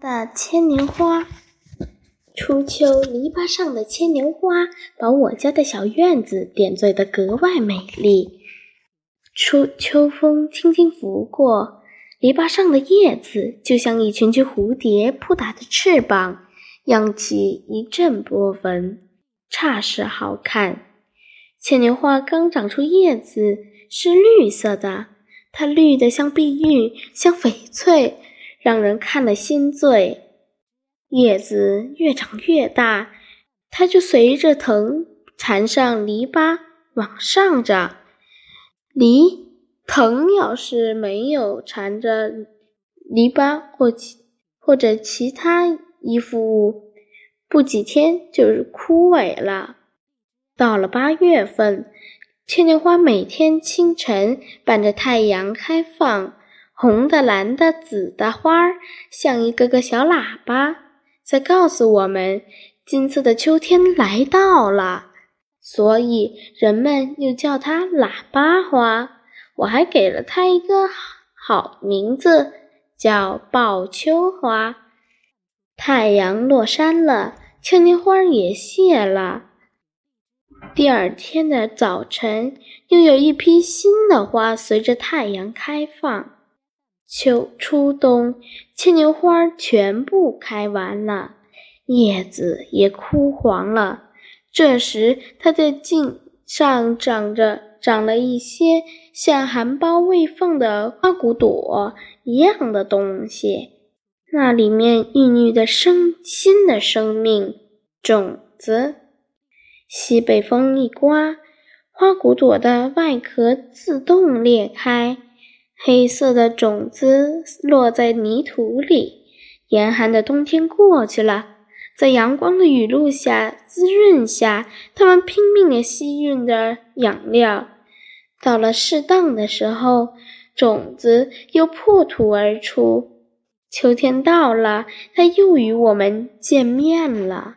的牵牛花，初秋篱笆上的牵牛花把我家的小院子点缀得格外美丽。初秋风轻轻拂过，篱笆上的叶子就像一群群蝴蝶扑打的翅膀，扬起一阵波纹，煞是好看。牵牛花刚长出叶子是绿色的，它绿得像碧玉，像翡翠。让人看了心醉。叶子越长越大，它就随着藤缠上篱笆往上长。篱藤要是没有缠着篱笆或其或者其他依附物，不几天就枯萎了。到了八月份，牵牛花每天清晨伴着太阳开放。红的、蓝的、紫的花儿像一个个小喇叭，在告诉我们金色的秋天来到了，所以人们又叫它喇叭花。我还给了它一个好名字，叫报秋花。太阳落山了，牵牛花也谢了。第二天的早晨，又有一批新的花随着太阳开放。秋初冬，牵牛花全部开完了，叶子也枯黄了。这时，它的茎上长着长了一些像含苞未放的花骨朵一样的东西，那里面孕育的生新的生命种子。西北风一刮，花骨朵的外壳自动裂开。黑色的种子落在泥土里，严寒的冬天过去了，在阳光的雨露下滋润下，它们拼命地吸吮着养料。到了适当的时候，种子又破土而出。秋天到了，它又与我们见面了。